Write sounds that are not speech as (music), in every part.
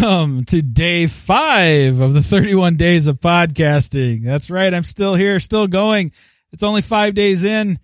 Welcome to day five of the 31 days of podcasting. That's right. I'm still here, still going. It's only five days in.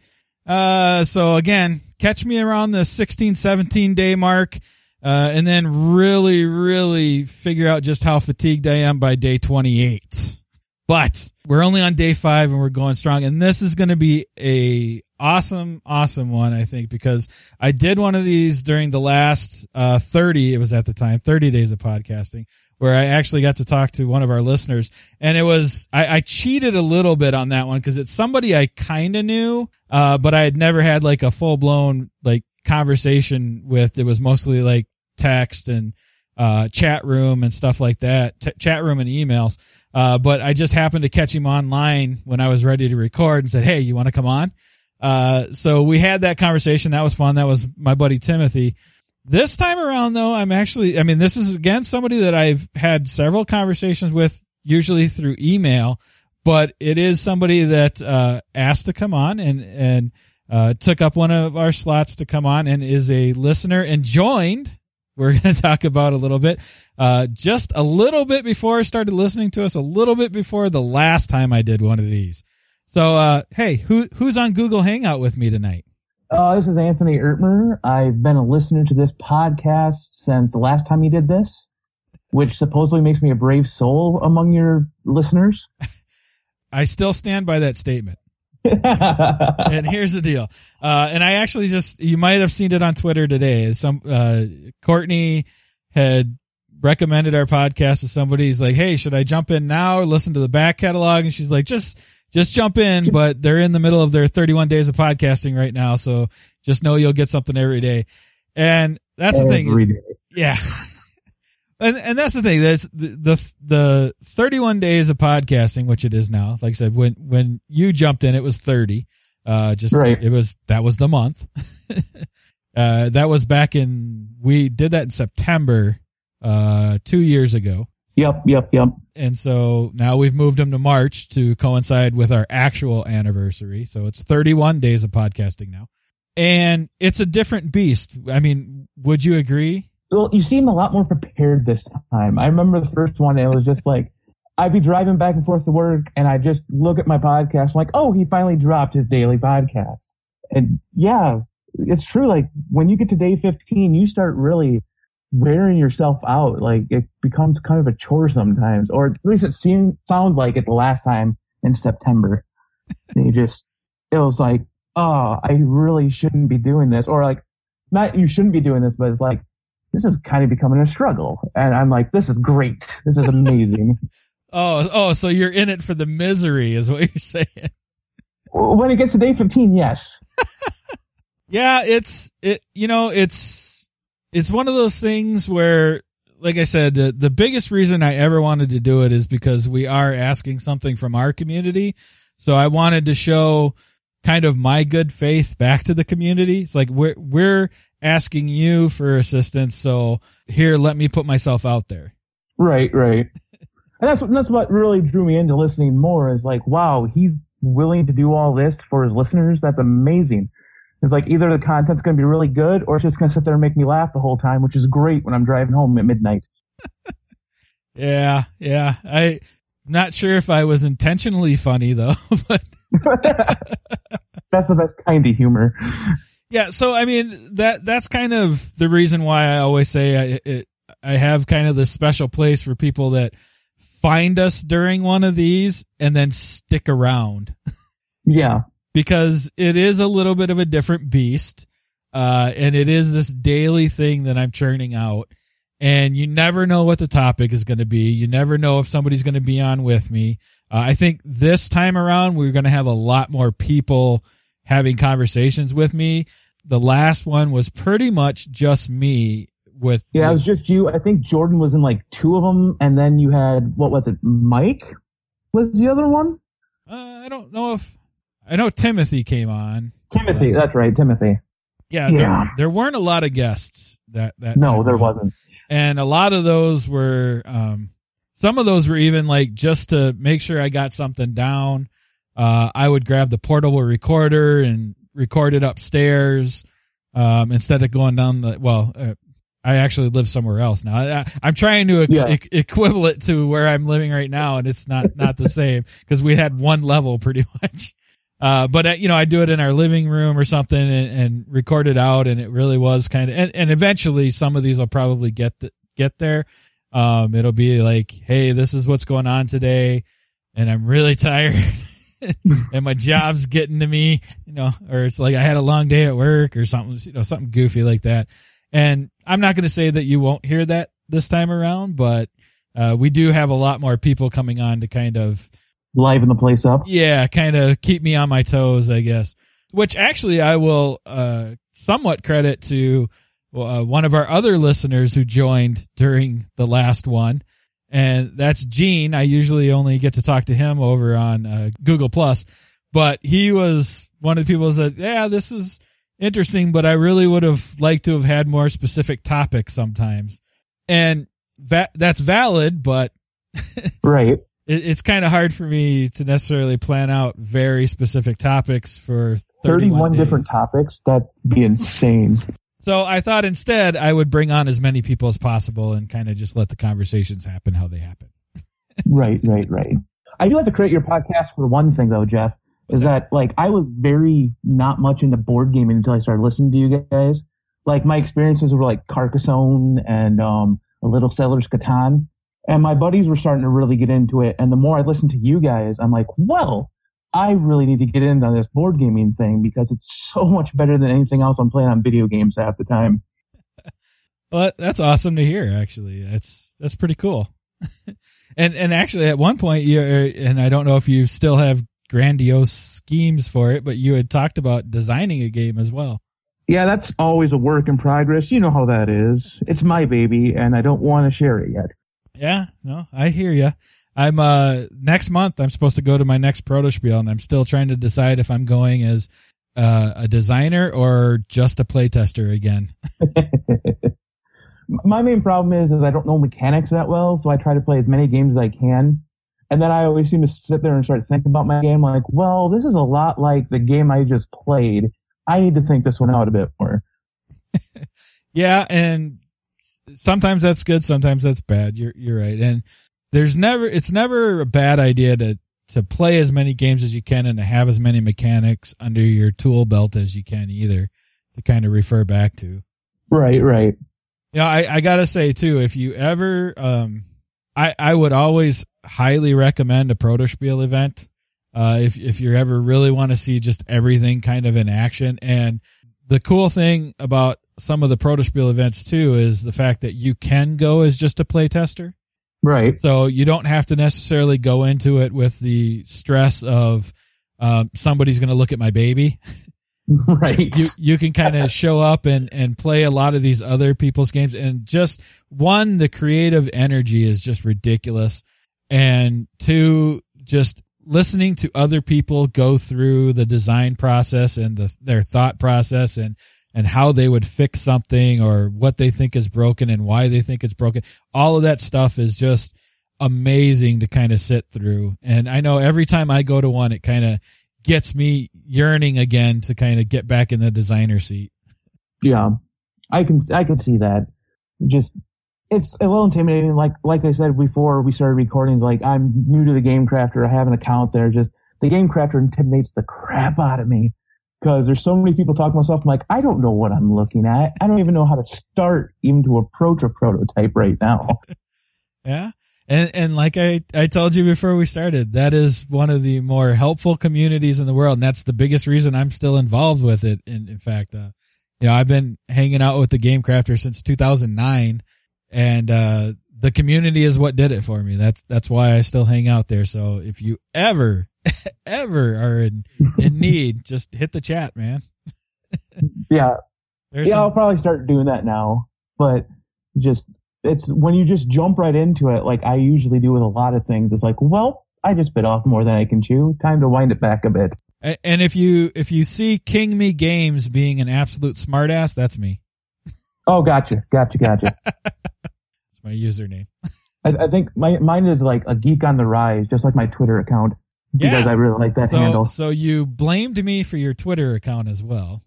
Uh, so again, catch me around the 16, 17 day mark. Uh, and then really, really figure out just how fatigued I am by day 28. But we're only on day five and we're going strong. And this is going to be a awesome, awesome one, I think, because I did one of these during the last, uh, 30, it was at the time, 30 days of podcasting where I actually got to talk to one of our listeners and it was, I, I cheated a little bit on that one because it's somebody I kind of knew, uh, but I had never had like a full blown like conversation with. It was mostly like text and, uh, chat room and stuff like that, T- chat room and emails. Uh, but I just happened to catch him online when I was ready to record and said, Hey, you want to come on? Uh, so we had that conversation. That was fun. That was my buddy Timothy. This time around though, I'm actually, I mean, this is again somebody that I've had several conversations with, usually through email, but it is somebody that, uh, asked to come on and, and, uh, took up one of our slots to come on and is a listener and joined. We're going (laughs) to talk about a little bit, uh, just a little bit before I started listening to us, a little bit before the last time I did one of these. So, uh, hey, who, who's on Google Hangout with me tonight? Uh, this is Anthony Ertmer. I've been a listener to this podcast since the last time you did this, which supposedly makes me a brave soul among your listeners. (laughs) I still stand by that statement. (laughs) and here's the deal. Uh, and I actually just, you might have seen it on Twitter today. Some, uh, Courtney had recommended our podcast to somebody. He's like, Hey, should I jump in now or listen to the back catalog? And she's like, just, just jump in, but they're in the middle of their 31 days of podcasting right now. So just know you'll get something every day. And that's the thing. Is, yeah. (laughs) and, and that's the thing. There's the, the, the 31 days of podcasting, which it is now. Like I said, when, when you jumped in, it was 30. Uh, just, right. it was, that was the month. (laughs) uh, that was back in, we did that in September, uh, two years ago. Yep, yep, yep. And so now we've moved them to March to coincide with our actual anniversary. So it's 31 days of podcasting now. And it's a different beast. I mean, would you agree? Well, you seem a lot more prepared this time. I remember the first one, it was just like, I'd be driving back and forth to work and I just look at my podcast, like, oh, he finally dropped his daily podcast. And yeah, it's true. Like when you get to day 15, you start really wearing yourself out. Like it becomes kind of a chore sometimes, or at least it seemed sounds like it the last time in September. you just it was like, oh, I really shouldn't be doing this, or like, not you shouldn't be doing this, but it's like this is kind of becoming a struggle, and I'm like, this is great, this is amazing. (laughs) oh, oh, so you're in it for the misery, is what you're saying. When it gets to day 15, yes. (laughs) yeah, it's it. You know, it's it's one of those things where like I said, the, the biggest reason I ever wanted to do it is because we are asking something from our community. So I wanted to show kind of my good faith back to the community. It's like we're we're asking you for assistance, so here let me put myself out there. Right, right. And that's that's what really drew me into listening more is like, wow, he's willing to do all this for his listeners. That's amazing. It's like either the content's going to be really good or it's just going to sit there and make me laugh the whole time, which is great when I'm driving home at midnight. (laughs) yeah, yeah. I not sure if I was intentionally funny though, (laughs) but (laughs) that's the best kind of humor. Yeah, so I mean that that's kind of the reason why I always say I it, I have kind of this special place for people that find us during one of these and then stick around. (laughs) Yeah because it is a little bit of a different beast. Uh, and it is this daily thing that I'm churning out. And you never know what the topic is going to be. You never know if somebody's going to be on with me. Uh, I think this time around, we're going to have a lot more people having conversations with me. The last one was pretty much just me with. Yeah, it was just you. I think Jordan was in like two of them. And then you had, what was it? Mike was the other one? Uh, I don't know if I know Timothy came on. Timothy, that's right, Timothy. Yeah, yeah. There, there weren't a lot of guests that that. No, there wasn't. And a lot of those were, um, some of those were even like just to make sure I got something down. Uh, I would grab the portable recorder and record it upstairs um, instead of going down the. Well, uh, I actually live somewhere else now. I, am trying to Yeah. e- equivalent to where I'm living right now, and it's not not the (laughs) same because we had one level pretty (laughs) much. Uh, but uh, you know, I do it in our living room or something and, and record it out, and it really was kind of. And, and eventually, some of these will probably get th- get there. Um, it'll be like, hey, this is what's going on today, and I'm really (laughs) tired. (laughs) and my job's getting to me, you know, or it's like I had a long day at work or something, you know, something goofy like that. And I'm not going to say that you won't hear that this time around, but uh, we do have a lot more people coming on to kind of, Liven the place up. yeah, kind of keep me on my toes, I guess. Which actually I will uh, somewhat credit to uh, one of our other listeners who joined during the last one, and that's Gene. I usually only get to talk to him over on uh, Google Plus, but he was one of the people who said, "Yeah, this is interesting, but I really would have liked to have had more specific topics sometimes." And va- that's valid, but (laughs) Right. It, it's kind of hard for me to necessarily plan out very specific topics for 31, 31 different topics. That'd be insane. So I thought instead I would bring on as many people as possible and kind of just let the conversations happen how they happen. (laughs) right, right, right. I do have to credit your podcast for one thing though, Jeff. Is that like I was very not much into board gaming until I started listening to you guys. Like my experiences were like Carcassonne and um a little Settlers Catan. And my buddies were starting to really get into it. And the more I listened to you guys, I'm like, well, I really need to get into this board gaming thing because it's so (laughs) much better than anything else I'm playing on video games half the time. (laughs) Well, that's awesome to hear. Actually, that's that's pretty cool. (laughs) and and actually, at one point, you uh, and I don't know if you still have grandiose schemes for it, but you had talked about designing a game as well. Yeah, that's always a work in progress. You know how that is. It's my baby and I don't want to share it yet. Yeah, no, I hear you. I'm uh next month. I'm supposed to go to my next Protospiel, and I'm still trying to decide if I'm going as uh, a designer or just a playtester again. (laughs) my main problem is, is I don't know mechanics that well, so I try to play as many games as I can. And then I always seem to sit there and start thinking about my game like, well, this is a lot like the game I just played. I need to think this one out a bit more. (laughs) Yeah, and sometimes that's good, sometimes that's bad. You're you're right. And there's never it's never a bad idea to to play as many games as you can and to have as many mechanics under your tool belt as you can either to kind of refer back to. Right, right. You know, I, I gotta say too, if you ever, um, I, I would always highly recommend a Protospiel event. Uh, if, if you ever really want to see just everything kind of in action. And the cool thing about some of the Protospiel events too is the fact that you can go as just a playtester. Right. So you don't have to necessarily go into it with the stress of, um, somebody's going to look at my baby. (laughs) Right. you you can kind of (laughs) show up and and play a lot of these other people's games and just one the creative energy is just ridiculous and two just listening to other people go through the design process and the, their thought process and and how they would fix something or what they think is broken and why they think it's broken all of that stuff is just amazing to kind of sit through and i know every time i go to one it kind of gets me yearning again to kind of get back in the designer seat. Yeah. I can, I can see that. Just, it's a little intimidating. Like, like I said before we started recording, like I'm new to the Game Crafter. I have an account there. Just the Game Crafter intimidates the crap out of me because there's so many people talking about stuff. I'm like, I don't know what I'm looking at. I don't even know how to start even to approach a prototype right now. (laughs) Yeah. And, and like I, I told you before we started, that is one of the more helpful communities in the world. And that's the biggest reason I'm still involved with it. In, in fact, uh, you know, I've been hanging out with the Game Crafter since 2009 and, uh, the community is what did it for me. That's, that's why I still hang out there. So if you ever, (laughs) ever are in, in (laughs) need, just hit the chat, man. (laughs) Yeah. There's yeah, some- I'll probably start doing that now. But just it's when you just jump right into it, like I usually do with a lot of things. It's like, well, I just bit off more than I can chew. Time to wind it back a bit. And if you if you see King Me Games being an absolute smartass, that's me. Oh, gotcha, gotcha, gotcha. It's my username. I, I think my mine is like a geek on the rise, just like my Twitter account, because Yeah. I really like that so handle. so you blamed me for your Twitter account as well.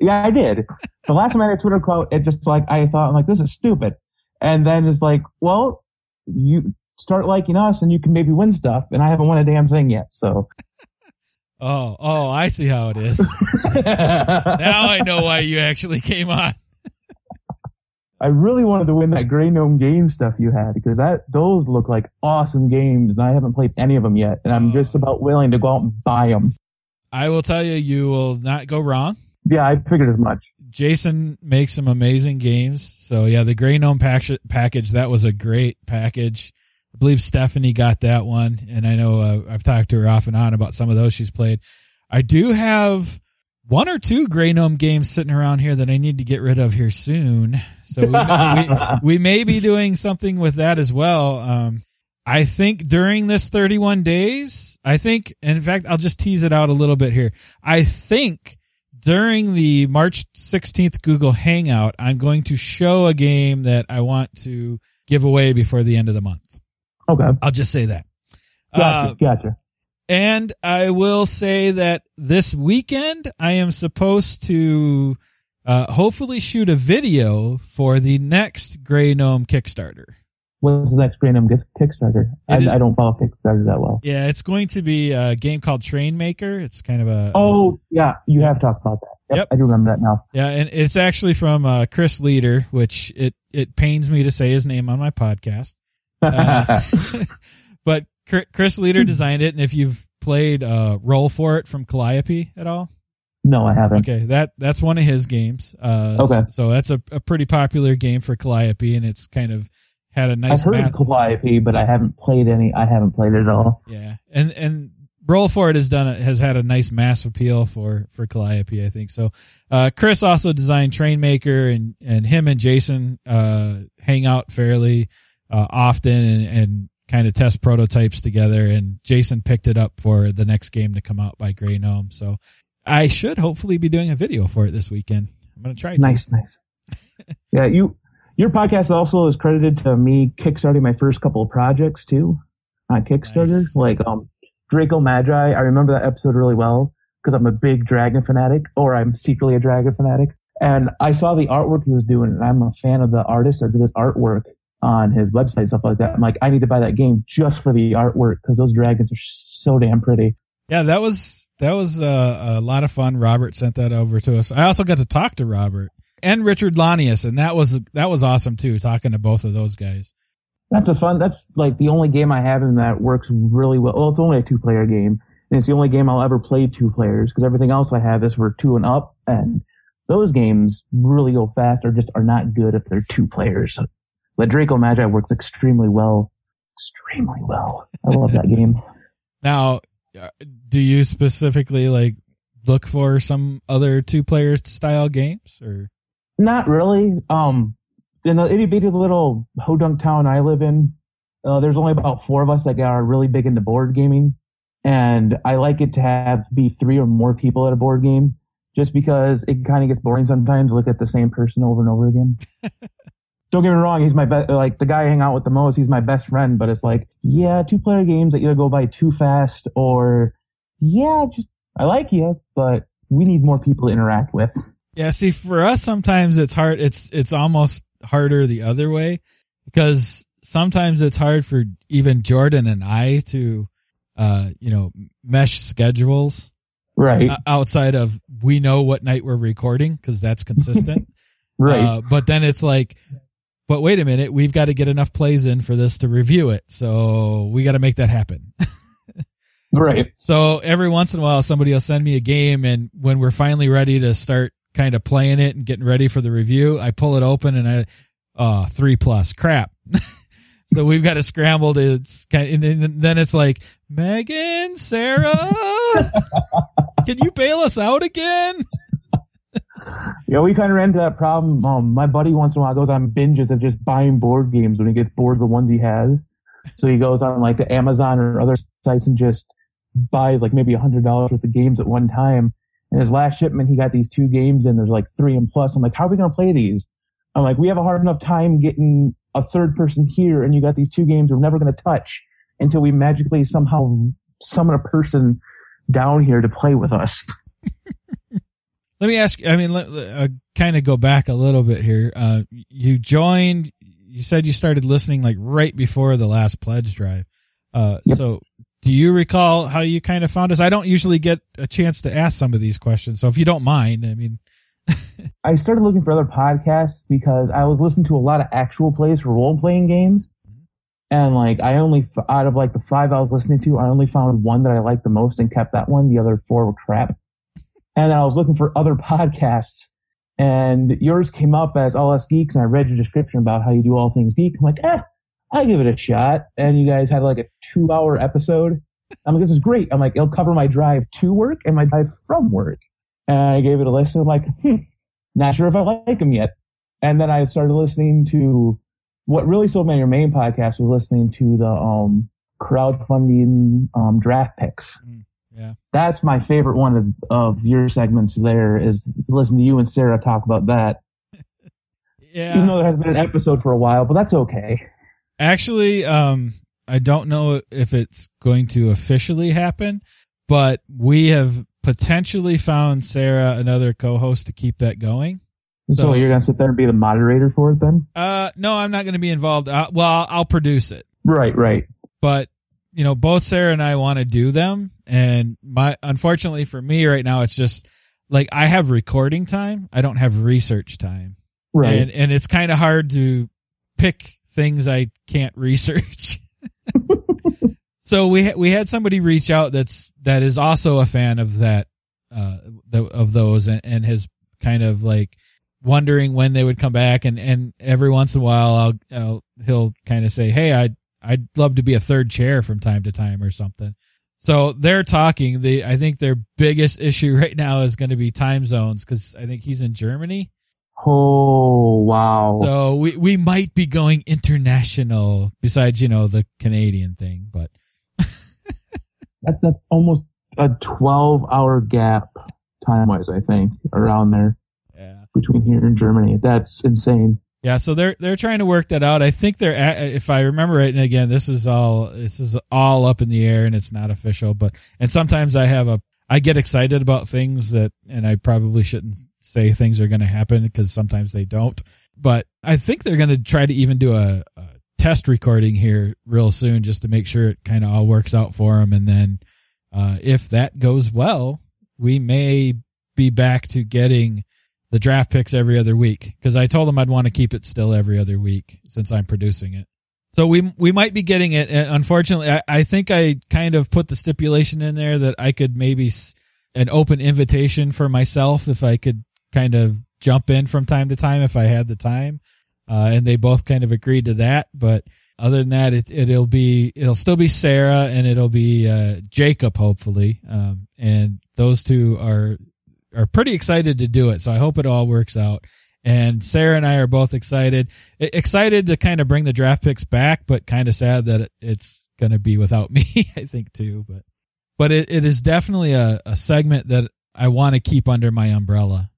Yeah, I did. The last time I had a Twitter quote, it just like I thought, I'm like, this is stupid. And then it's like, well, you start liking us, and you can maybe win stuff. And I haven't won a damn thing yet. So. Oh, oh, I see how it is. (laughs) now I know why you actually came on. I really wanted to win that Grey Gnome game stuff you had because that those look like awesome games, and I haven't played any of them yet, and I'm just about willing to go out and buy them. I will tell you, you will not go wrong. Yeah, I figured as much. Jason makes some amazing games. So yeah, the Grey Gnome pack- package that was a great package. I believe Stephanie got that one, and I know uh, I've talked to her off and on about some of those she's played. I do have one or two Grey Gnome games sitting around here that I need to get rid of here soon. So we, (laughs) we, we may be doing something with that as well. Um, I think during this 31 days, I think, and in fact, I'll just tease it out a little bit here. I think during the March 16th Google Hangout, I'm going to show a game that I want to give away before the end of the month. Okay. I'll just say that. Gotcha. Uh, gotcha. And I will say that this weekend I am supposed to uh, hopefully shoot a video for the next Grey Gnome Kickstarter. What's the next Grey Gnome Kickstarter? I, is, I, don't follow Kickstarter that well. Yeah, it's going to be a game called Train Maker. It's kind of a. Oh, yeah. You have talked about that. Yep, yep. I do remember that now. Yeah, and it's actually from uh, Chris Leder, which it, it pains me to say his name on my podcast. Uh, (laughs) (laughs) but Chris Leder designed it, and if you've played uh, Roll for It from Calliope at all, no, I haven't. Okay, that that's one of his games. Uh, okay, so that's a, a pretty popular game for Calliope, and it's kind of had a nice. I've heard math- of Calliope, but I haven't played any. I haven't played it at all. Yeah, and and Roll for It has done a, has had a nice mass appeal for for Calliope, I think. So, uh, Chris also designed Train Maker, and and him and Jason uh, hang out fairly uh, often, and, and kind of test prototypes together. And Jason picked it up for the next game to come out by Grey Gnome. So I should hopefully be doing a video for it this weekend. I'm going to try. it. Nice, nice. (laughs) yeah, you. Your podcast also is credited to me kickstarting my first couple of projects too on Kickstarter, nice. like um Draco Magi. I remember that episode really well because I'm a big dragon fanatic, or I'm secretly a dragon fanatic. And I saw the artwork he was doing, and I'm a fan of the artist that did his artwork on his website, stuff like that. I'm like, I need to buy that game just for the artwork because those dragons are so damn pretty. Yeah, that was that was uh, a lot of fun. Robert sent that over to us. I also got to talk to Robert and Richard Lanius, and that was that was awesome too. Talking to both of those guys. That's a fun. That's like the only game I have in that works really well. Well, it's only a two player game, and it's the only game I'll ever play two players because everything else I have is for two and up, and those games really go fast or just are not good if they're two players. The Draco Magi works extremely well, extremely well. I love that game. Now, uh, do you specifically like look for some other two player style games or? Not really. Um, in the itty bitty little hodunk town I live in, uh, there's only about four of us that are really big into board gaming. And I like it to have be three or more people at a board game just because it kind of gets boring sometimes look at the same person over and over again. (laughs) don't get me wrong, he's my best, like the guy I hang out with the most, he's my best friend, but it's like, yeah, two player games that either go by too fast or, yeah, just, I like you, but we need more people to interact with. Yeah, see, for us, sometimes it's hard, it's, it's almost harder the other way because sometimes it's hard for even Jordan and I to, uh, you know, mesh schedules. Right. Outside of we know what night we're recording because that's consistent. (laughs) right. Uh, but then it's like, but wait a minute, we've got to get enough plays in for this to review it. So we got to make that happen. (laughs) right. So every once in a while, somebody will send me a game, and when we're finally ready to start kind of playing it and getting ready for the review, I pull it open and I, uh, three plus crap. (laughs) so we've got to scramble to, it's kind of, and then it's like, Megan, Sarah, can you bail us out again? (laughs) yeah, we kind of ran into that problem. Um, my buddy once in a while goes on binges of just buying board games when he gets bored of the ones he has. So he goes on like the Amazon or other sites and just buys like maybe a hundred dollars worth of games at one time. And his last shipment, he got these two games and there's like three and plus. I'm like, how are we going to play these? I'm like, we have a hard enough time getting a third person here and you got these two games we're never going to touch until we magically somehow summon a person down here to play with us. (laughs) let me ask. I mean, let, uh, kind of go back a little bit here. Uh, you joined. You said you started listening like right before the last pledge drive. Uh, Yep. so do you recall how you kind of found us? I don't usually get a chance to ask some of these questions, so if you don't mind, I mean, (laughs) I started looking for other podcasts because I was listening to a lot of actual plays for role playing games. And like, I only, out of like the five I was listening to, I only found one that I liked the most and kept that one. The other four were crap. And then I was looking for other podcasts and yours came up as All Us Geeks and I read your description about how you do all things geek. I'm like, eh, I'll give it a shot. And you guys had like a two hour episode. I'm like, this is great. I'm like, it'll cover my drive to work and my drive from work. And I gave it a listen. I'm like, hmm, not sure if I like them yet. And then I started listening to what really sold me on your main podcast was listening to the um, crowdfunding um, draft picks. Yeah. That's my favorite one of, of your segments there is to listen to you and Sarah talk about that. (laughs) Yeah. Even though there hasn't been an episode for a while, but that's okay. Actually, um, I don't know if it's going to officially happen, but we have potentially found Sarah another co-host to keep that going. So, So- you're going to sit there and be the moderator for it then? Uh, no, I'm not going to be involved. Uh, well, I'll produce it, Right, right. but you know, both Sarah and I want to do them. And my, unfortunately for me right now, it's just like I have recording time. I don't have research time. Right. And, and it's kind of hard to pick things I can't (laughs) research. (laughs) so we, ha- we had somebody reach out that's, that is also a fan of that, uh, the, of those and, and has kind of like wondering when they would come back. And, and every once in a while, I'll, I'll he'll kind of say, Hey, I, I'd love to be a third chair from time to time or something. So they're talking. The I think their biggest issue (laughs) right now is going to be time zones because I think he's in Germany. oh, wow. So we we might be going international. Besides, you know, the Canadian thing, but (laughs) that, that's almost a 12 hour gap time wise, I think, around there yeah, between here and Germany. That's insane. Yeah. So they're they're trying to work that out. I think they're at, if I remember right. And again, this is all this is all up in the air and it's not official. But and sometimes I have a I get excited about things that, and I probably shouldn't say things are going to happen because sometimes they don't. But I think they're going to try to even do a, a test recording here real soon just to make sure it kind of all works out for them. And then uh, if that goes well, we may be back to getting the draft picks every other week because I told them I'd want to keep it still every other week since I'm producing it. So we we might be getting it. Unfortunately, I, I think I kind of put the stipulation in there that I could maybe an open invitation for myself if I could kind of jump in from time to time if I had the time. Uh, and they both kind of agreed to that. But other than that, it, it'll be it'll still be Sarah and it'll be uh, Jacob hopefully. Um, and those two are are pretty excited to do it. So I hope it all works out. And Sarah and I are both excited, excited to kind of bring the draft picks back, but kind of sad that it's going to be without (laughs) me, I think too. But, but it, it is definitely a, a segment that I want to keep under my umbrella.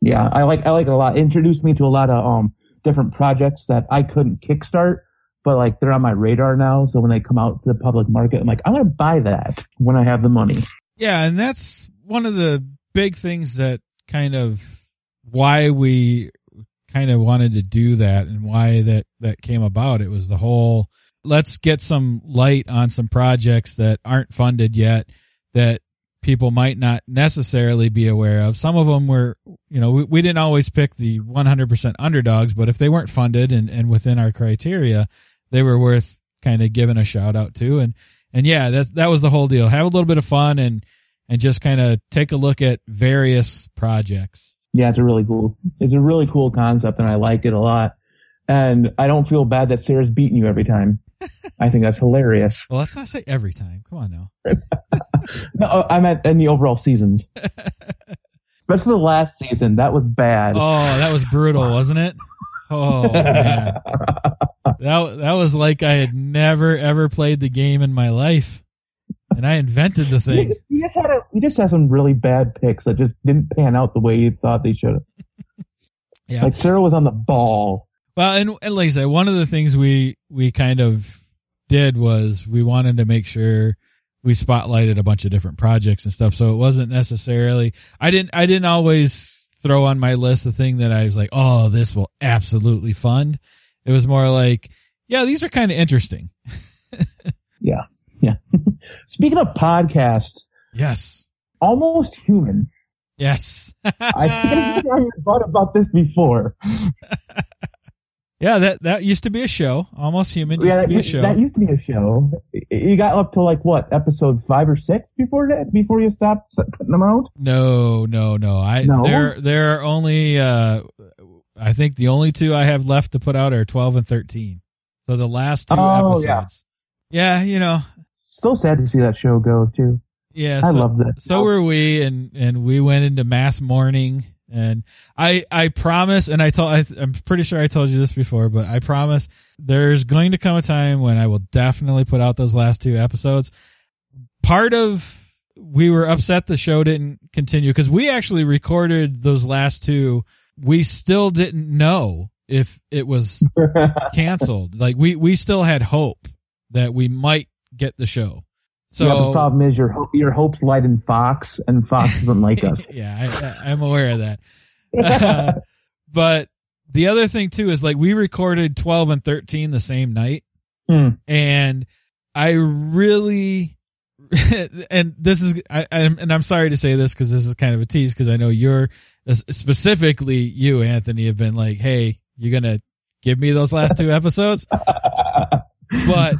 Yeah, I like I like it a lot. It introduced me to a lot of um different projects that I couldn't kickstart, but like they're on my radar now. So when they come out to the public market, I'm like, I'm gonna buy that when I have the money. Yeah, and that's one of the big things that kind of why we kind of wanted to do that and why that that came about. It was the whole let's get some light on some projects that aren't funded yet that people might not necessarily be aware of. Some of them were, you know, we, we didn't always pick the 100% underdogs, but if they weren't funded and, and within our criteria, they were worth kind of giving a shout out to. And, and yeah, that's, that was the whole deal. Have a little bit of fun and, and just kind of take a look at various projects. Yeah, it's a really cool. It's a really cool concept, and I like it a lot. And I don't feel bad that Sarah's beating you every time. (laughs) I think that's hilarious. Well, let's not say every time. Come on now. (laughs) No, I meant in the overall seasons, (laughs) especially the last season. That was bad. Oh, that was brutal, wasn't it? Oh man, that that was like I had never ever played the game in my life, and I invented the thing. (laughs) You just had a, you just had some really bad picks that just didn't pan out the way you thought they should have. (laughs) Yeah. Like Sarah was on the ball. Well, and, and like I said, one of the things we we kind of did was we wanted to make sure we spotlighted a bunch of different projects and stuff. So it wasn't necessarily I didn't I didn't always throw on my list the thing that I was like, oh, this will absolutely fund. It was more like, yeah, these are kind of interesting. (laughs) yes. Yeah. (laughs) Speaking of podcasts, yes, almost human. Yes. I think (laughs) I thought about this before. (laughs) Yeah, that that used to be a show. Almost Human used yeah, to be a show. That used to be a show. You got up to like what episode five or six before that? Before you stopped putting them out? No, no, no. I No? there there are only uh I think the only two I have left to put out are twelve and thirteen. So the last two Oh, yeah. episodes. Yeah. you know. So sad to see that show go too. Yeah. I so, love that. so were we, and and we went into mass mourning. And I I promise, and I told I, I'm pretty sure I told you this before, but I promise there's going to come a time when I will definitely put out those last two episodes. Part of we were upset the show didn't continue because we actually recorded those last two. We still didn't know if it was (laughs) canceled. Like we we still had hope that we might get the show. So yeah, the problem is your ho- your hopes light in Fox, and Fox doesn't like (laughs) us. yeah, I, I'm aware of that. Uh, but the other thing too is like we recorded 12 and 13 the same night, Hmm. and I really, (laughs) and this is, I, I'm, and I'm sorry to say this because this is kind of a tease because I know you're specifically you, Anthony, have been like, hey, you're gonna give me those last two (laughs) episodes, but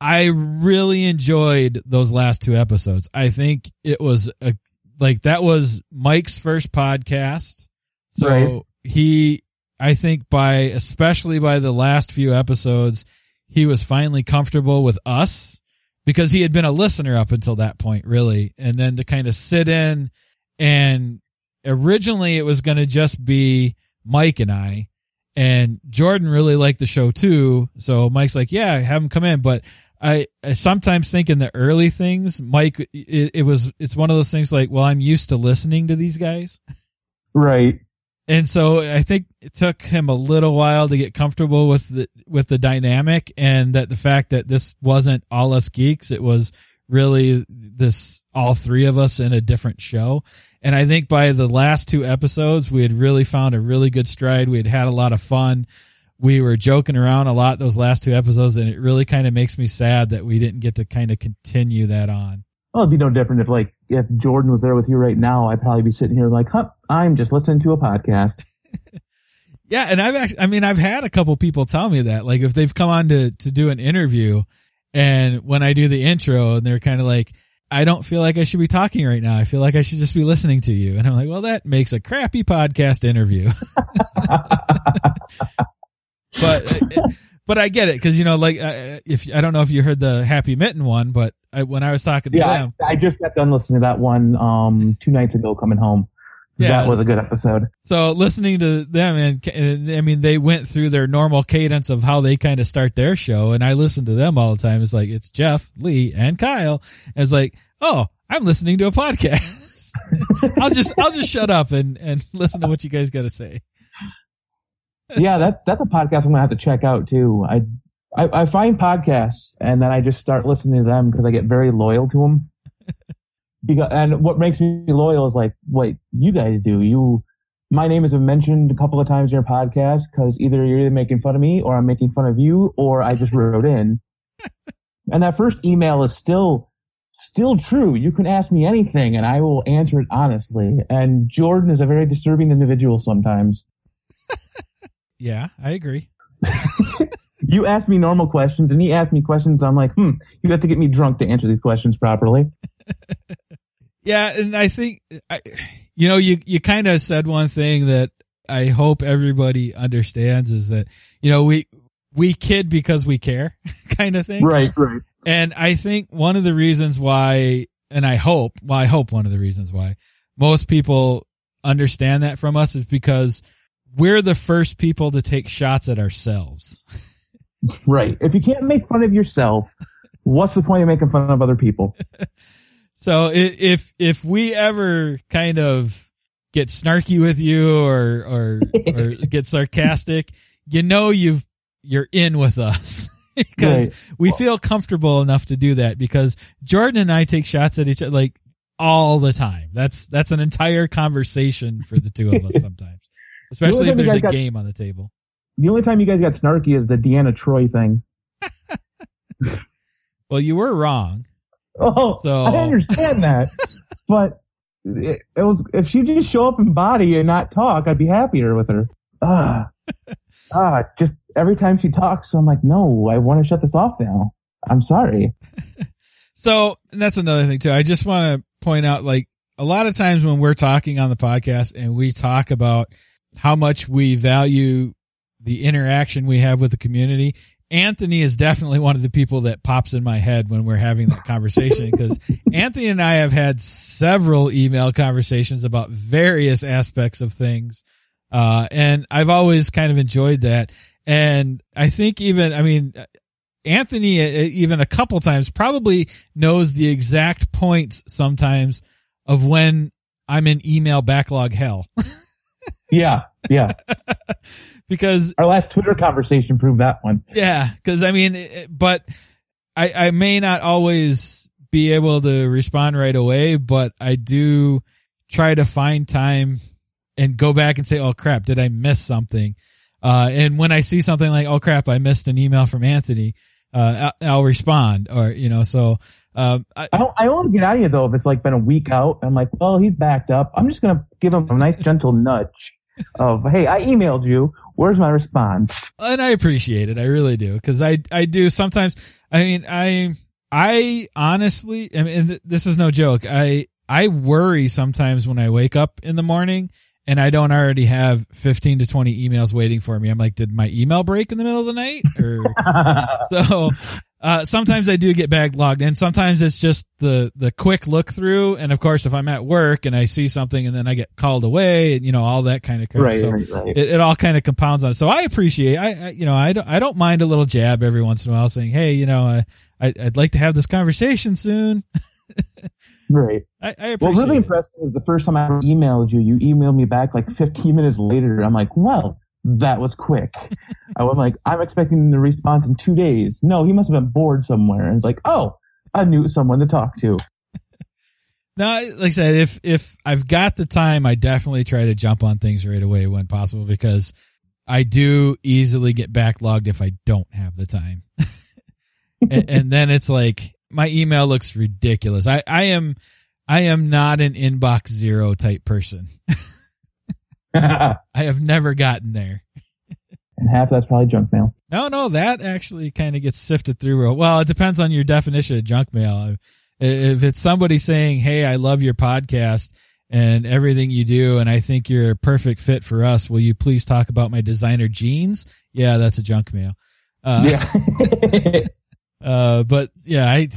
I really enjoyed those last two episodes. I think it was a like that was Mike's first podcast. So Right. he I think by especially by the last few episodes, he was finally comfortable with us because he had been a listener up until that point, really. And then to kind of sit in and originally it was going to just be Mike and I and Jordan really liked the show too. So Mike's like, yeah, have him come in. But I, I sometimes think in the early things, Mike, it, it was, it's one of those things like, well, I'm used to listening to these guys. right. And so I think it took him a little while to get comfortable with the, with the dynamic and that the fact that this wasn't all us geeks. It was really this, all three of us in a different show. And I think by the last two episodes, we had really found a really good stride. We had had a lot of fun. We were joking around a lot those last two episodes, and it really kind of makes me sad that we didn't get to kind of continue that on. Well, it'd be no different if like if Jordan was there with you right now. I'd probably be sitting here like, huh, I'm just listening to a podcast. (laughs) Yeah, and I've actually, I mean, I've had a couple people tell me that, like, if they've come on to to do an interview, and when I do the intro, and they're kind of like, I don't feel like I should be talking right now. I feel like I should just be listening to you. And I'm like, well, that makes a crappy podcast interview. (laughs) but but I get it because you know, like, uh, if I don't know if you heard the Happy Mitten one, but I, when I was talking to Yeah, them, I, I just got done listening to that one um two nights ago coming home. Yeah. That was a good episode. So listening to them, and I mean, they went through their normal cadence of how they kind of start their show, and I listen to them all the time. It's like it's Jeff, Lee, and Kyle. And it's like, oh, I'm listening to a podcast. (laughs) I'll just I'll just shut up and and (laughs) listen to what you guys got to say. (laughs) yeah, that that's a podcast I'm gonna have to check out too. I I, I find podcasts and then I just start listening to them because I get very loyal to them. Because and what makes me loyal is like what you guys do. You, my name has been mentioned a couple of times in your podcast because either you're either making fun of me or I'm making fun of you or I just wrote in. (laughs) and that first email is still still true. You can ask me anything and I will answer it honestly. And Jordan is a very disturbing individual sometimes. (laughs) Yeah, I agree. (laughs) you ask me normal questions and he asked me questions. I'm like, hmm, you have to get me drunk to answer these questions properly. Yeah, and I think I, you know, you you kind of said one thing that I hope everybody understands is that you know we we kid because we care, (laughs) kind of thing. Right, right. And I think one of the reasons why, and I hope, well, I hope one of the reasons why most people understand that from us is because we're the first people to take shots at ourselves. Right. If you can't make fun of yourself, what's the point of making fun of other people? (laughs) So if if we ever kind of get snarky with you or or or (laughs) get sarcastic, you know you've you're in with us (laughs) because Right. we feel comfortable enough to do that because Jordan and I take shots at each other like all the time. That's that's an entire conversation for the two of us (laughs) sometimes, especially if there's a got- game on the table. The only time you guys got snarky is the Deanna Troi thing. Well, you were wrong. Oh, So- I understand that, (laughs) but it, it was if she just show up in body and not talk, I'd be happier with her. Ah, (laughs) ah, just every time she talks, I'm like, no, I want to shut this off now. I'm sorry. (laughs) So and that's another thing too. I just want to point out like a lot of times when we're talking on the podcast and we talk about how much we value the interaction we have with the community. Anthony is definitely one of the people that pops in my head when we're having that conversation because (laughs) Anthony and I have had several email conversations about various aspects of things. Uh, and I've always kind of enjoyed that. And I think even, I mean, Anthony, uh, even a couple times, probably knows the exact points sometimes of when I'm in email backlog hell (laughs) Yeah, yeah. (laughs) because Our last Twitter conversation proved that one. Yeah, because I mean, it- but I I may not always be able to respond right away, but I do try to find time and go back and say, "Oh crap, did I miss something?" Uh, and when I see something like, "Oh crap, I missed an email from Anthony," uh, I'll, respond, or you know, so um, I, I don't, I only get out of you though if it's like been a week out. I'm like, well, he's backed up. I'm just gonna give him a nice gentle nudge of, hey, I emailed you. Where's my response? and I appreciate it. I really do because I I do sometimes. I mean, I I honestly, I mean, this is no joke. I I worry sometimes when I wake up in the morning and I don't already have fifteen to twenty emails waiting for me. I'm like, did my email break in the middle of the night? Or (laughs) so. Uh, sometimes I do get backlogged, and sometimes it's just the the quick look through. And of course, if I'm at work and I see something, and then I get called away, and you know all that kind of crap. right, So right, right. it, it all kind of compounds on it. So I appreciate, I, I you know, I don't, I don't mind a little jab every once in a while saying, Hey, you know, I, I I'd like to have this conversation soon. (laughs) right. I, I What appreciate really it. impressed me is the first time I emailed you, you emailed me back like 15 minutes later. I'm like, well, that was quick. I was like, I'm expecting the response in two days. No, he must have been bored somewhere. And it's like, oh, I knew someone to talk to. (laughs) now, like I said, if, if I've got the time, I definitely try to jump on things right away when possible because I do easily get backlogged if I don't have the time. (laughs) and, and then it's like my email looks ridiculous. I, I am, I am not an inbox zero type person. (laughs) (laughs) I have never gotten there. And half that's probably junk mail. No, no, that actually kind of gets sifted through. real- Well, it depends on your definition of junk mail. If it's somebody saying, "Hey, I love your podcast and everything you do, and I think you're a perfect fit for us. Will you please talk about my designer jeans?" Yeah, that's a junk mail. Uh, Yeah. (laughs) uh, but yeah, I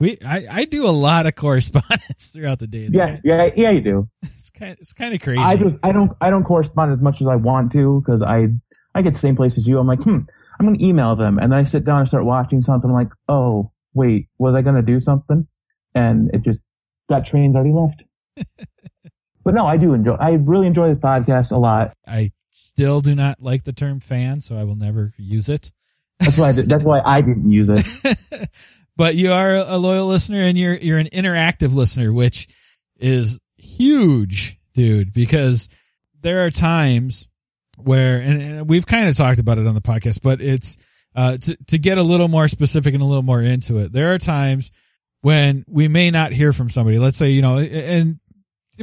we I, I do a lot of correspondence (laughs) throughout the day. Yeah, yeah, yeah, you do. it's kind, it's kind of crazy. I just, I don't, I don't correspond as much as I want to because I, I get the same place as you. I'm like, hmm, I'm going to email them. And then I sit down and start watching something. I'm like, oh, wait, was I going to do something? And it just, that train's already left. (laughs) but no, I do enjoy, I really enjoy this podcast a lot. I still do not like the term fan, so I will never use it. That's why, I that's why I didn't use it. (laughs) but you are a loyal listener and you're you're an interactive listener, which is huge, dude, because there are times where and, and we've kind of talked about it on the podcast, but it's uh to to get a little more specific and a little more into it. There are times when we may not hear from somebody. Let's say, you know, and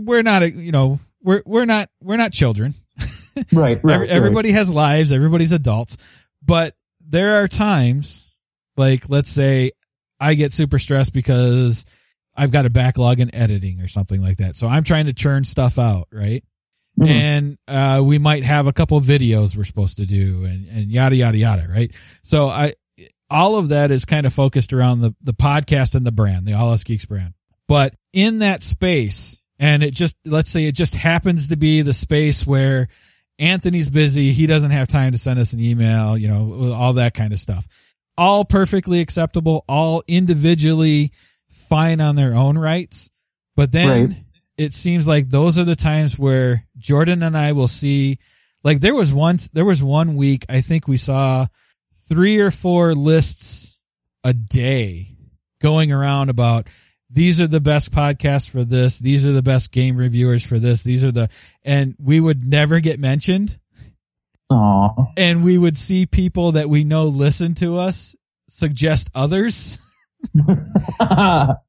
we're not you know, we're we're not we're not children. (laughs) Right, right. Every, everybody has lives. Everybody's adults, but there are times, like let's say, I get super stressed because I've got a backlog in editing or something like that. So I'm trying to churn stuff out, right? Mhm. And uh, we might have a couple of videos we're supposed to do, and and yada yada yada, right? So I, all of that is kind of focused around the the podcast and the brand, the All Us Geeks brand. But in that space, and it just let's say it just happens to be the space where Anthony's busy. He doesn't have time to send us an email, you know, all that kind of stuff. All perfectly acceptable, all individually fine on their own rights. But then Right. it seems like those are the times where Jordan and I will see, like there was once, there was one week, I think we saw three or four lists a day going around about these are the best podcasts for this. These are the best game reviewers for this. These are the, and we would never get mentioned. Aw. And we would see people that we know listen to us suggest others. (laughs)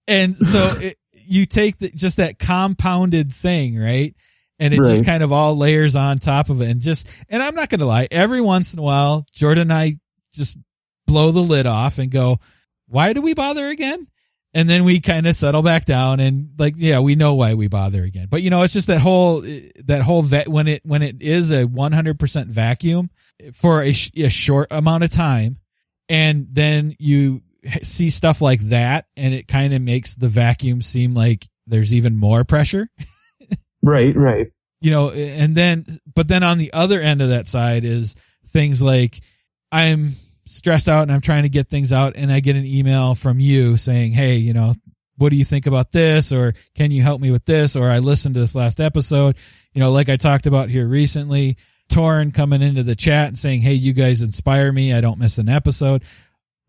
And so it, you take the, just that compounded thing, right? And it just kind of all layers on top of it. And just, and I'm not going to lie, every once in a while, Jordan and I just blow the lid off and go, why do we bother again? And then we kind of settle back down and like, yeah, we know why we bother again. But you know, it's just that whole, that whole vet, when it, when it is a 100% vacuum for a, sh- a short amount of time, and then you see stuff like that and it kind of makes the vacuum seem like there's even more pressure (laughs) right, right. you know and then but then on the other end of that side is things like i'm stressed out and i'm trying to get things out and i get an email from you saying hey you know what do you think about this? Or can you help me with this? Or i listened to this last episode. You know like i talked about here recently torn coming into the chat and saying hey you guys inspire me. I don't miss an episode.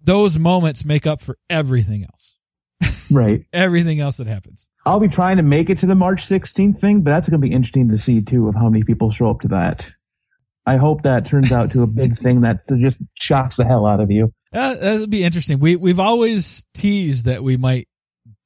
Those moments make up for everything else. (laughs) Right. everything else that happens. I'll be trying to make it to the March 16th thing, but that's going to be interesting to see too of how many people show up to that. I hope that turns out to a big (laughs) thing that just shocks the hell out of you. Uh, that would be interesting. We we've always teased that we might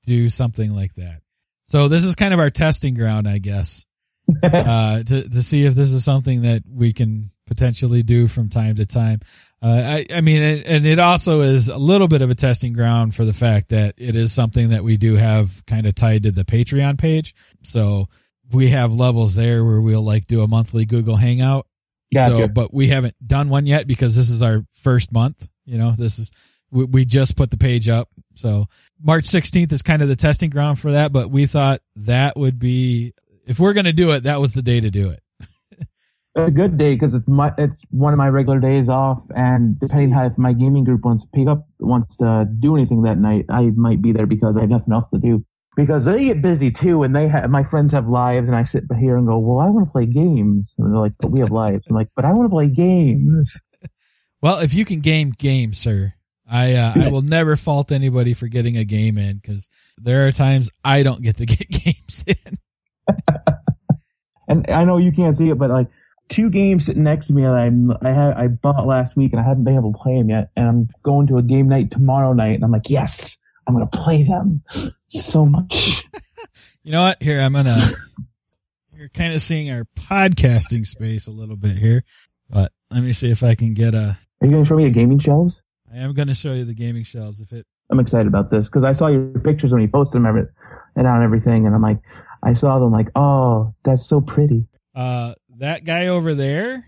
do something like that. So this is kind of our testing ground, I guess, (laughs) uh, to to see if this is something that we can potentially do from time to time. Uh, I I mean, and it also is a little bit of a testing ground for the fact that it is something that we do have kind of tied to the Patreon page. So we have levels there where we'll like do a monthly Google Hangout Gotcha. so, but we haven't done one yet because this is our first month. You know, this is we, we just put the page up. So March 16th is kind of the testing ground for that. But we thought that would be if we're going to do it, that was the day to do it. (laughs) it's a good day because it's my it's one of my regular days off, and depending how if my gaming group wants to pick up wants to do anything that night, I might be there because I have nothing else to do. Because they get busy too, and they ha- my friends have lives, and I sit here and go, "Well, I want to play games," and they're like, "But we have lives." I'm like, "But I want to play games." (laughs) Well, if you can game game, sir, I uh, I will never fault anybody for getting a game in because there are times I don't get to (laughs) get games in. (laughs) And I know you can't see it, but like two games sitting next to me that I'm, I had I bought last week, and I haven't been able to play them yet. And I'm going to a game night tomorrow night, and I'm like, "Yes, I'm gonna play them so much." (laughs) You know what? Here I'm gonna. You're kind of seeing our podcasting space a little bit here, but let me see if I can get a. Are you gonna show me the gaming shelves? I am going to show you the gaming shelves if it. I'm excited about this because I saw your pictures when you posted them every, and on everything, and I'm like, I saw them like, oh, that's so pretty. Uh, that guy over there.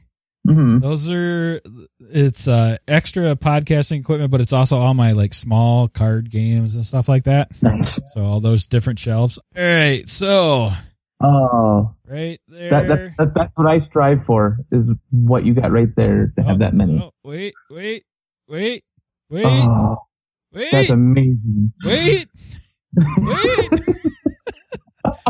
Hmm Those are it's uh extra podcasting equipment, but it's also all my like small card games and stuff like that. Nice. So all those different shelves. All right, so Oh, right there. that, that, that that's what I strive for is what you got right there to have Oh, that many. oh, wait, wait, wait, wait, Oh, wait, that's amazing. wait, (laughs) wait. (laughs)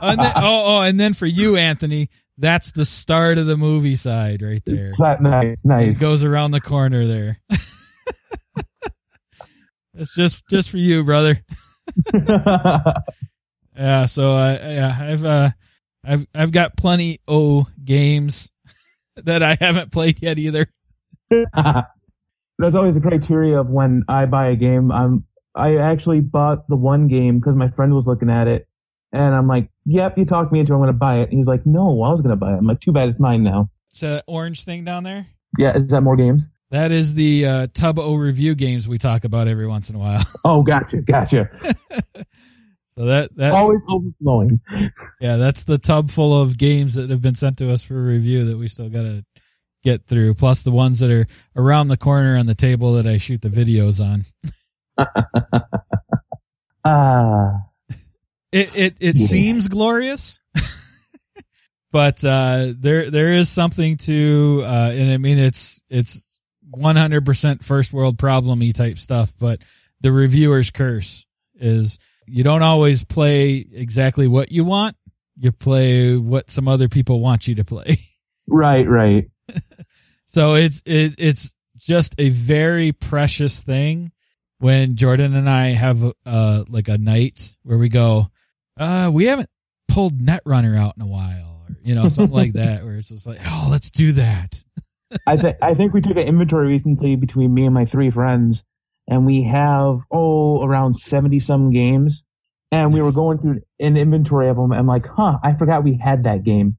and then, oh, oh, and then for you, Anthony, that's the start of the movie side right there. That- nice, It nice. goes around the corner there. (laughs) it's just just for you, brother. (laughs) Yeah, so I yeah, I've uh I've I've got plenty o games (laughs) that I haven't played yet either. That's always the criteria of when I buy a game. I'm I actually bought the one game because my friend was looking at it, and I'm like, "Yep, you talked me into. it. I'm going to buy it." And he's like, "No, I was going to buy it." I'm like, "Too bad it's mine now." It's that orange thing down there. Yeah, is that more games? That is the uh, Tub O review games we talk about every once in a while. (laughs) Oh, gotcha, gotcha. (laughs) So that that Always overflowing. yeah, that's the tub full of games that have been sent to us for review that we still got to get through. Plus the ones that are around the corner on the table that I shoot the videos on. (laughs) Ah, It it it Yeah. seems glorious, (laughs) but uh, there there is something to, uh, and I mean it's it's one hundred percent first world problemy type stuff. But the reviewer's curse is you don't always play exactly what you want. You play what some other people want you to play. (laughs) right, right. So it's it, it's just a very precious thing when Jordan and I have uh like a night where we go, uh, we haven't pulled Netrunner out in a while, or you know, something like that, where it's just like, oh, let's do that. (laughs) I think I think we took an inventory recently between me and my three friends, and we have oh around seventy some games, and we were going through an inventory of them. And like, huh, I forgot we had that game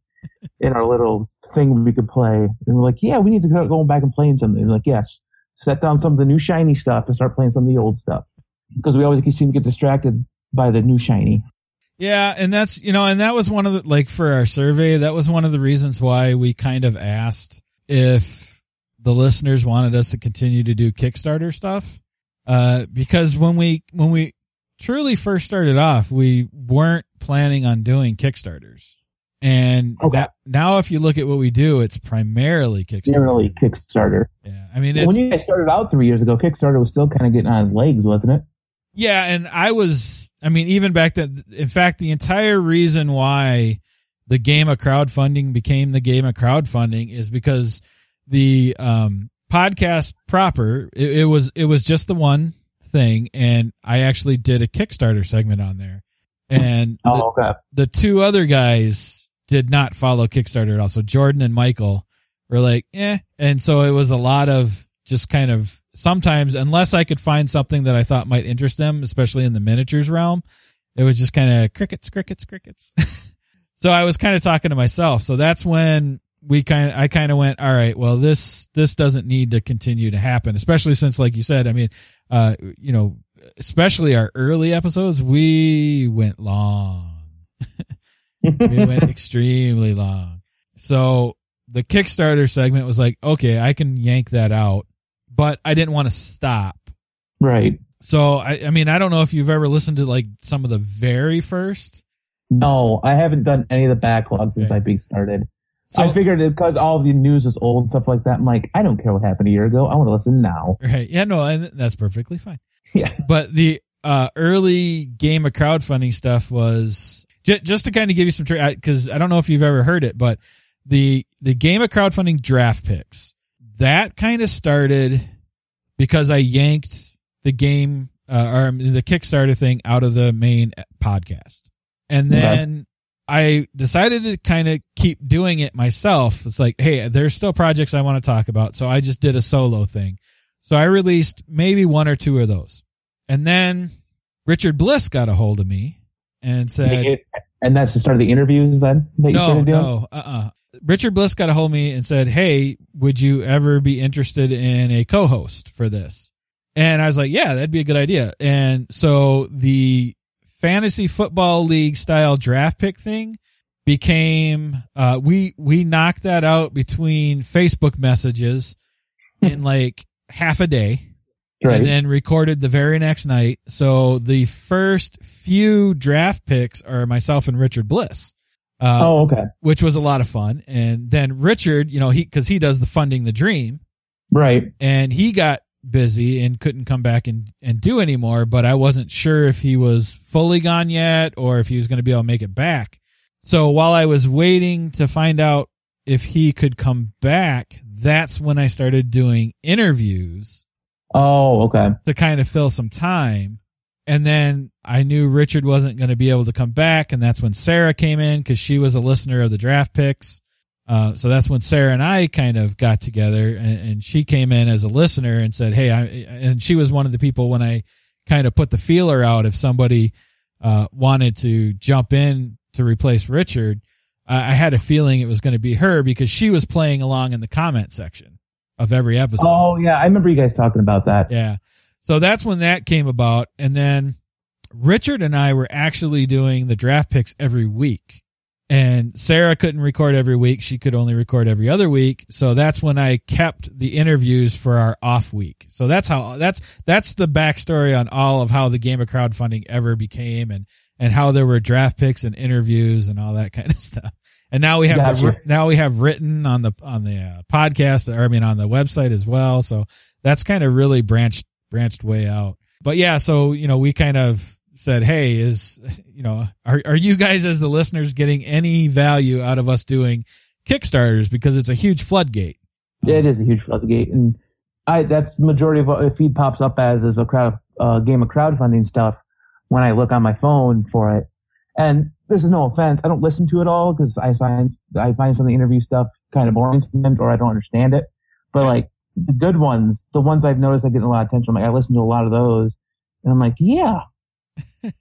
in our little thing we could play. And we're like, yeah, we need to go going back and playing something. And like, yes, set down some of the new shiny stuff and start playing some of the old stuff because we always seem to get distracted by the new shiny. Yeah, and that's you know, and that was one of the like for our survey, that was one of the reasons why we kind of asked if the listeners wanted us to continue to do Kickstarter stuff. Uh because when we when we truly first started off, we weren't planning on doing Kickstarters. And Okay. that, now if you look at what we do, it's primarily Kickstarter. Generally, Kickstarter. Yeah. I mean it's when you guys started out three years ago, Kickstarter was still kind of getting on its legs, wasn't it? Yeah, and I was, I mean, even back then, in fact, the entire reason why the game of crowdfunding became the game of crowdfunding is because the um, podcast proper, it, it was, it was just the one thing, and I actually did a Kickstarter segment on there, and the, Oh, okay. the two other guys did not follow Kickstarter at all. So Jordan and Michael were like, eh. And so it was a lot of just kind of sometimes, unless I could find something that I thought might interest them, especially in the miniatures realm, it was just kind of crickets, crickets, crickets. (laughs) so I was kind of talking to myself. So that's when we kind of, I kind of went, all right, well, this, this doesn't need to continue to happen, especially since, like you said, I mean, uh, you know, especially our early episodes, we went long (laughs) we went extremely long. So the Kickstarter segment was like, okay, I can yank that out, but I didn't want to stop. Right. So I, I mean, I don't know if you've ever listened to like some of the very first. No, I haven't done any of the backlog since Okay. I big started. So, I figured because all the news is old and stuff like that. I'm like, I don't care what happened a year ago. I want to listen now. right, yeah, no, and that's perfectly fine. Yeah. But the uh, early game of crowdfunding stuff was j- just to kind of give you some because I don't know if you've ever heard it, but the the game of crowdfunding draft picks that kind of started because I yanked the game uh, or the Kickstarter thing out of the main podcast, and Okay. then I decided to kind of keep doing it myself. It's like, hey, there's still projects I want to talk about, so I just did a solo thing. So I released maybe one or two of those. And then Richard Bliss got a hold of me and said, (laughs) and that's the start of the interviews then that you no, started doing? no, uh-uh. Richard Bliss got a hold of me and said, Hey, would you ever be interested in a co-host for this? And I was like, yeah, that'd be a good idea. And so the fantasy football league style draft pick thing became, uh, we, we knocked that out between Facebook messages (laughs) in like half a day Right. and then recorded the very next night. So the first few draft picks are myself and Richard Bliss. Uh, oh, okay. which was a lot of fun. And then Richard, you know, he, cause he does the funding the dream Right. and he got busy and couldn't come back and, and do anymore, but I wasn't sure if he was fully gone yet or if he was going to be able to make it back. So while I was waiting to find out if he could come back, that's when I started doing interviews Oh, okay. to kind of fill some time. And then I knew Richard wasn't going to be able to come back. And that's when Sarah came in because she was a listener of the draft picks. Uh, so that's when Sarah and I kind of got together and, and she came in as a listener and said, Hey, I, and she was one of the people when I kind of put the feeler out if somebody, uh, wanted to jump in to replace Richard. I I had a feeling it was going to be her because she was playing along in the comment section of every episode. Oh, yeah. I remember you guys talking about that. Yeah. So that's when that came about. And then Richard and I were actually doing the draft picks every week. And Sarah couldn't record every week. She could only record every other week. So that's when I kept the interviews for our off week. So that's how, that's, that's the backstory on all of how the game of crowdfunding ever became and, and how there were draft picks and interviews and all that (laughs) kind of stuff. And now we have, the, Gotcha. now we have written on the, on the uh, podcast, or I mean, on the website as well. So that's kind of really branched, branched way out. But yeah, so, you know, we kind of said, Hey, is, you know, are, are you guys as the listeners getting any value out of us doing Kickstarters? Because it's a huge floodgate. Yeah, It is a huge floodgate. And I that's majority of what feed pops up as is a crowd uh, game of crowdfunding stuff when I look on my phone for it. And this is no offense. I don't listen to it all because I find I find some of the interview stuff kind of boring sometimes or I don't understand it. But like the good ones, the ones I've noticed I get a lot of attention. I'm like I listen to a lot of those, and I'm like, yeah, (laughs)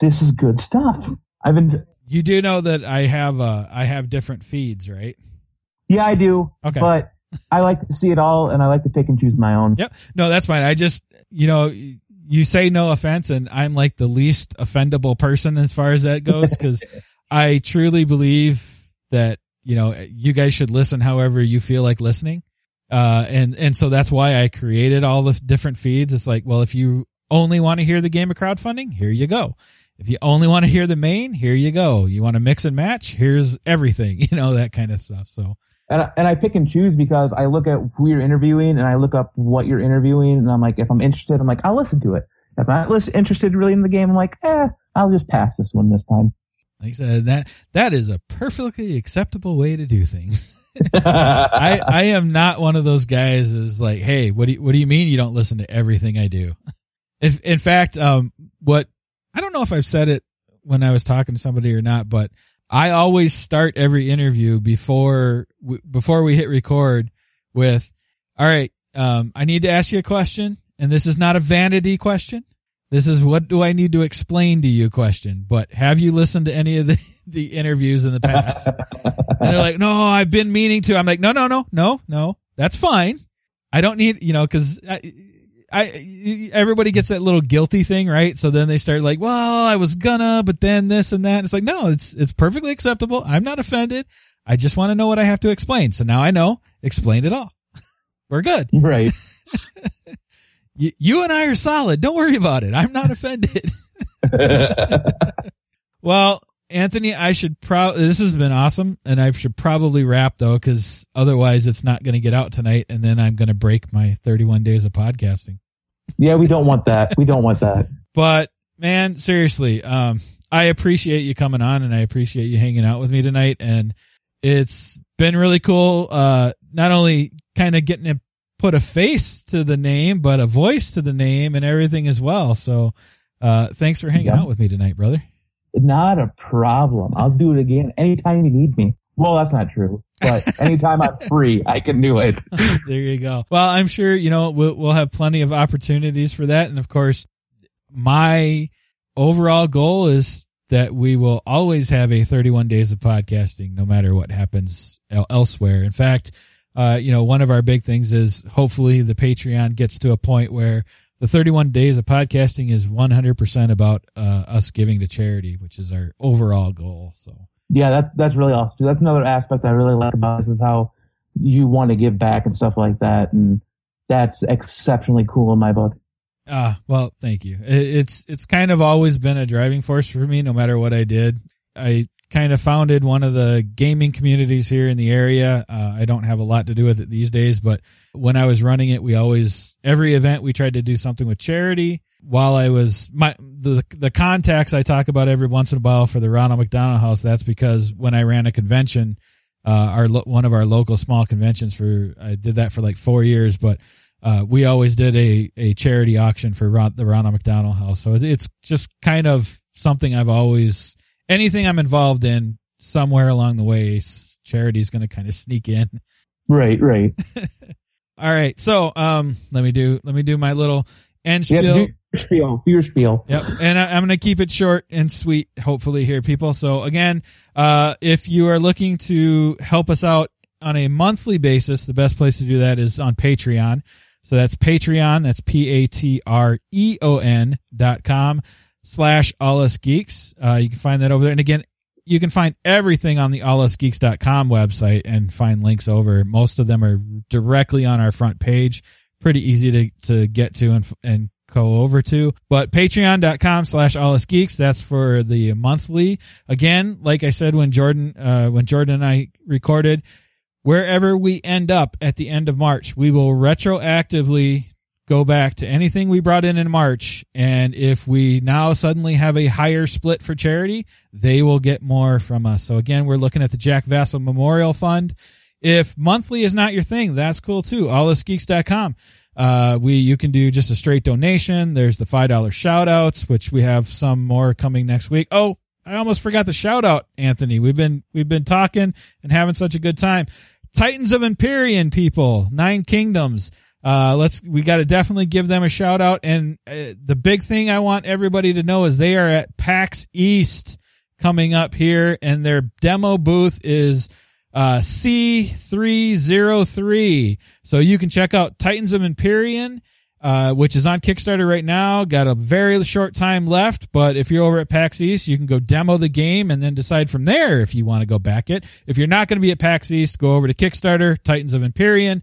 this is good stuff. I've been. You do know that I have uh I have different feeds, right? Yeah, I do. Okay. But I like to see it all, and I like to pick and choose my own. Yep. No, that's fine. I just, you know, you say no offense, and I'm like the least offendable person as far as that goes, because (laughs) I truly believe that you know you guys should listen however you feel like listening, uh, and and so that's why I created all the different feeds. It's like, well, if you only want to hear the game of crowdfunding, here you go. If you only want to hear the main, here you go. You want to mix and match, here's everything, (laughs) you know, that kind of stuff. So And I, and I pick and choose because I look at who you're interviewing and I look up what you're interviewing and I'm like, if I'm interested, I'm like, I'll listen to it. If I'm not interested really in the game, I'm like, eh, I'll just pass this one this time. like I said, that that is a perfectly acceptable way to do things. (laughs) I, I am not one of those guys is like, hey, what do you, what do you mean you don't listen to everything I do? If in fact, um, what I don't know if I've said it when I was talking to somebody or not, but I always start every interview before w- before we hit record with, all right, um, I need to ask you a question, and this is not a vanity question. This is what do I need to explain to you question. But have you listened to any of the, (laughs) the interviews in the past? (laughs) and they're like, no, I've been meaning to. I'm like, no, no, no, no, no, that's fine. I don't need, you know, cause I, I, everybody gets that little guilty thing, right? So then they start like, well, I was gonna, but then this and that. It's like, no, it's, it's perfectly acceptable. I'm not offended. I just want to know what I have to explain. So now I know, explain it all. (laughs) We're good. Right. (laughs) You, you and I are solid. Don't worry about it. I'm not offended. well, Anthony, I should probably, this has been awesome and I should probably wrap though, cause otherwise it's not going to get out tonight. And then I'm going to break my 31 days of podcasting. yeah, we don't want that. We don't want that. (laughs) But man, seriously, um, I appreciate you coming on and I appreciate you hanging out with me tonight. And it's been really cool. Uh, not only kind of getting to put a face to the name, but a voice to the name and everything as well. So, uh, thanks for hanging Yeah. out with me tonight, brother. Not a problem. I'll do it again anytime you need me. Well, that's not true, but (laughs) anytime I'm free, I can do it. (laughs) there you go. Well, I'm sure, you know, we'll, we'll have plenty of opportunities for that. And of course, my overall goal is that we will always have a 31 days of podcasting, no matter what happens elsewhere. In fact, uh, you know, one of our big things is hopefully the Patreon gets to a point where the 31 days of podcasting is 100% about uh, us giving to charity, which is our overall goal. So, Yeah, that that's really awesome. That's another aspect I really like about this is how you want to give back and stuff like that, and that's exceptionally cool in my book. Ah, well, thank you. It, it's it's kind of always been a driving force for me, no matter what I did. I kind of founded one of the gaming communities here in the area. Uh, I don't have a lot to do with it these days, but when I was running it, we always every event we tried to do something with charity. While I was my the the contacts I talk about every once in a while for the Ronald McDonald House, that's because when I ran a convention, uh, our one of our local small conventions for I did that for like four years, but uh, we always did a, a charity auction for Ron, the Ronald McDonald House. So it's, it's just kind of something I've always, anything I'm involved in somewhere along the way, charity is going to kind of sneak in. (laughs) Right, right. All right. So, um, let me do, let me do my little end Yeah, spiel. do your spiel. Do your spiel. Yep. And I, I'm going to keep it short and sweet, hopefully here, people. So again, uh, if you are looking to help us out on a monthly basis, the best place to do that is on Patreon. So that's Patreon. That's P A T R E O N dot com slash all us geeks. Uh, you can find that over there. And again, you can find everything on the allusgeeks.com website and find links over. Most of them are directly on our front page. Pretty easy to, to get to and, and go over to. But patreon.com slash allusgeeks, that's for the monthly. Again, like I said, when Jordan, uh, when Jordan and I recorded, wherever we end up at the end of March, we will retroactively go back to anything we brought in in March. And if we now suddenly have a higher split for charity, they will get more from us. So again, we're looking at the Jack Vasel Memorial Fund. If monthly is not your thing, that's cool too. allusgeeks.com. Uh, we, you can do just a straight donation. There's the $5 shout outs, which we have some more coming next week. Oh, I almost forgot the shout out, Anthony. We've been, we've been talking and having such a good time. Titans of Empyrean people, Nine Kingdoms. Uh, let's, we got to definitely give them a shout out. And uh, the big thing I want everybody to know is they are at PAX East coming up here and their demo booth is, uh, C303. So you can check out Titans of Empyrean, uh, which is on Kickstarter right now. Got a very short time left, but if you're over at PAX East, you can go demo the game and then decide from there if you want to go back it. If you're not going to be at PAX East, go over to Kickstarter, Titans of Empyrean.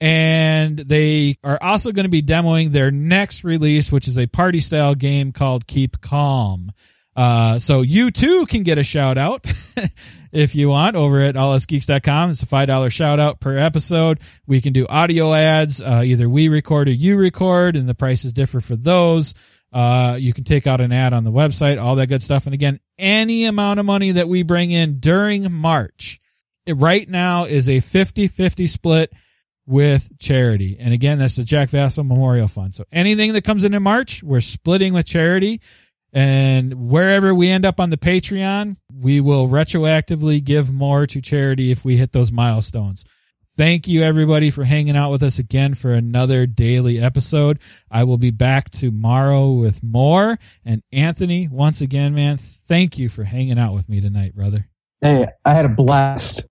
And they are also going to be demoing their next release, which is a party style game called Keep Calm. Uh, so you too can get a shout out (laughs) if you want over at allusgeeks.com. It's a $5 shout out per episode. We can do audio ads. Uh, either we record or you record and the prices differ for those. Uh, you can take out an ad on the website, all that good stuff. And again, any amount of money that we bring in during March, it right now is a 50-50 split with charity. And again, that's the Jack Vasel Memorial Fund. So anything that comes in in March, we're splitting with charity. And wherever we end up on the Patreon, we will retroactively give more to charity if we hit those milestones. Thank you everybody for hanging out with us again for another daily episode. I will be back tomorrow with more. And Anthony, once again, man, thank you for hanging out with me tonight, brother. Hey, I had a blast.